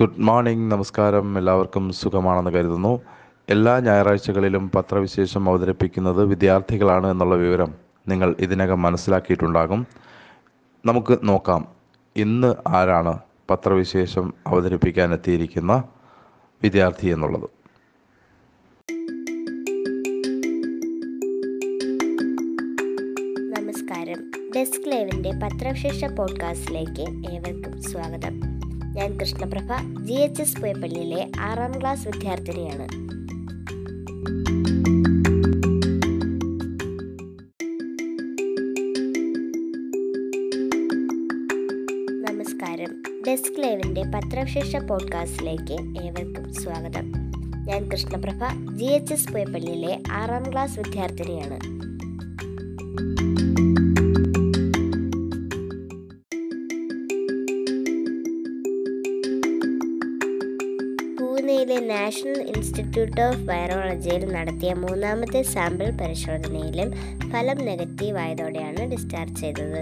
Good morning നമസ്കാരം. എല്ലാവർക്കും സുഖമാണെന്ന് കരുതുന്നു. എല്ലാ ഞായറാഴ്ചകളിലും പത്രവിശേഷം അവതരിപ്പിക്കുന്നത് വിദ്യാർത്ഥികളാണ് എന്നുള്ള വിവരം നിങ്ങൾ ഇതിനകം മനസ്സിലാക്കിയിട്ടുണ്ടാകും. നമുക്ക് നോക്കാം ഇന്ന് ആരാണ് പത്രവിശേഷം അവതരിപ്പിക്കാൻ എത്തിയിരിക്കുന്ന വിദ്യാർത്ഥി എന്നുള്ളത്. നമസ്കാരം. ഡെസ്ക് ലൈവിന്റെ പത്രവിശേഷ പോഡ്കാസ്റ്റിലേക്ക് ഏവർക്കും സ്വാഗതം. ഞാൻ കൃഷ്ണപ്രഭ ജി എച്ച് എസ് പുയപ്പള്ളിയിലെ ആറാം ക്ലാസ് വിദ്യാർത്ഥിനിയാണ്. നമസ്കാരം. ഡെസ്ക് ലൈവിന്റെ പത്രവിശേഷ പോഡ്കാസ്റ്റിലേക്ക് ഏവർക്കും സ്വാഗതം. ഞാൻ കൃഷ്ണപ്രഭ ജി എച്ച് എസ് പുയപ്പള്ളിയിലെ ആറാം ക്ലാസ് വിദ്യാർത്ഥിനിയാണ്. പൂനെയിലെ നാഷണൽ ഇൻസ്റ്റിറ്റ്യൂട്ട് ഓഫ് വൈറോളജിയിൽ നടത്തിയ മൂന്നാമത്തെ സാമ്പിൾ പരിശോധനയിലും ഫലം നെഗറ്റീവ് ആയതോടെയാണ് ഡിസ്ചാർജ് ചെയ്തത്.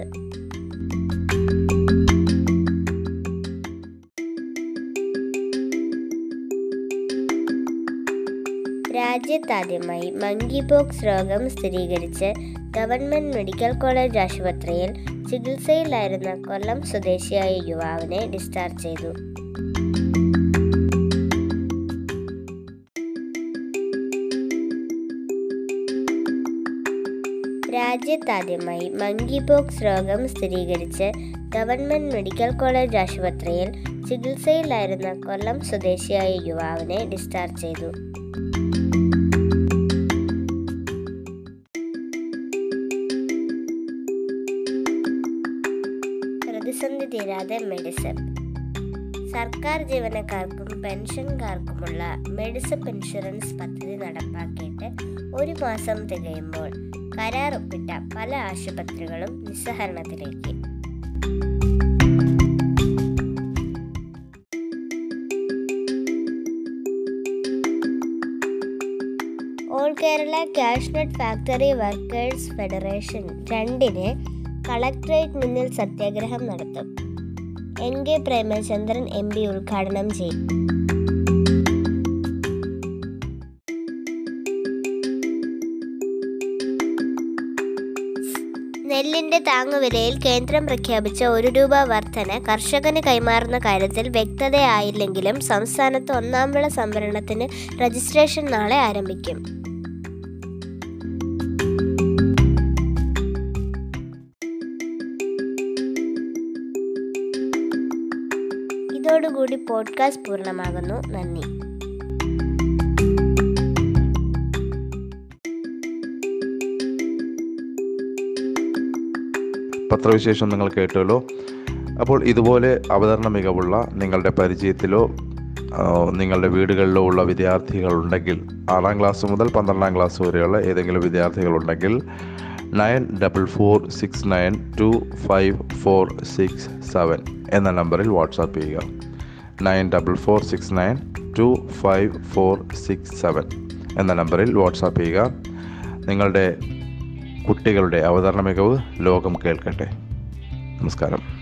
രാജ്യത്താദ്യമായി മങ്കി പോക്സ് രോഗം സ്ഥിരീകരിച്ച് ഗവൺമെന്റ് മെഡിക്കൽ കോളേജ് ആശുപത്രിയിൽ ചികിത്സയിലായിരുന്ന കൊല്ലം സ്വദേശിയായ യുവാവിനെ ഡിസ്ചാർജ് ചെയ്തു. രാജ്യത്താദ്യമായി മങ്കി പോക്സ് രോഗം സ്ഥിരീകരിച്ച് ഗവൺമെന്റ് മെഡിക്കൽ കോളേജ് ആശുപത്രിയിൽ ചികിത്സയിലായിരുന്ന കൊല്ലം സ്വദേശിയായ യുവാവിനെ ഡിസ്ചാർജ് ചെയ്തു. പ്രതിസന്ധി തീരാതെ മെഡിസിൻ സർക്കാർ ജീവനക്കാർക്കും പെൻഷൻകാർക്കുമുള്ള മെഡിസപ്പ് ഇൻഷുറൻസ് പദ്ധതി നടപ്പാക്കിയിട്ട് ഒരു മാസം തികയുമ്പോൾ കരാർ ഒപ്പിട്ട പല ആശുപത്രികളും നിസ്സഹരണത്തിലേക്ക് all Kerala cashew nut factory workers federation രണ്ടിന് കളക്ട്രേറ്റ് മുന്നിൽ സത്യാഗ്രഹം നടത്തും. N K Premachandran M P ഉദ്ഘാടനം ചെയ്യും. നെല്ലിന്റെ താങ്ങുവിലയിൽ കേന്ദ്രം പ്രഖ്യാപിച്ച ഒരു രൂപ വർധന കർഷകന് കൈമാറുന്ന കാര്യത്തിൽ വ്യക്തതയായില്ലെങ്കിലും സംസ്ഥാനത്ത് ഒന്നാം വിള സംഭരണത്തിന് രജിസ്ട്രേഷൻ നാളെ ആരംഭിക്കും. ഇതോടുകൂടി പോഡ്കാസ്റ്റ് പൂർണമാകുന്നു. നന്ദി. പത്രവിശേഷം നിങ്ങൾ കേട്ടല്ലോ അപ്പോൾ ഇതുപോലെ അവതരണ മികവുള്ള നിങ്ങളുടെ പരിചയത്തിലോ നിങ്ങളുടെ വീടുകളിലോ ഉള്ള വിദ്യാർത്ഥികളുണ്ടെങ്കിൽ ആറാം ക്ലാസ് മുതൽ പന്ത്രണ്ടാം ക്ലാസ് വരെയുള്ള ഏതെങ്കിലും വിദ്യാർത്ഥികളുണ്ടെങ്കിൽ nine double four six nine two five four six seven എന്ന നമ്പറിൽ വാട്സാപ്പ് ചെയ്യുക. Nine double four six nine two five four six seven എന്ന നമ്പറിൽ വാട്സാപ്പ് ചെയ്യുക. നിങ്ങളുടെ കുട്ടികളുടെ അവതരണ മികവ് ലോകം കേൾക്കട്ടെ. നമസ്കാരം.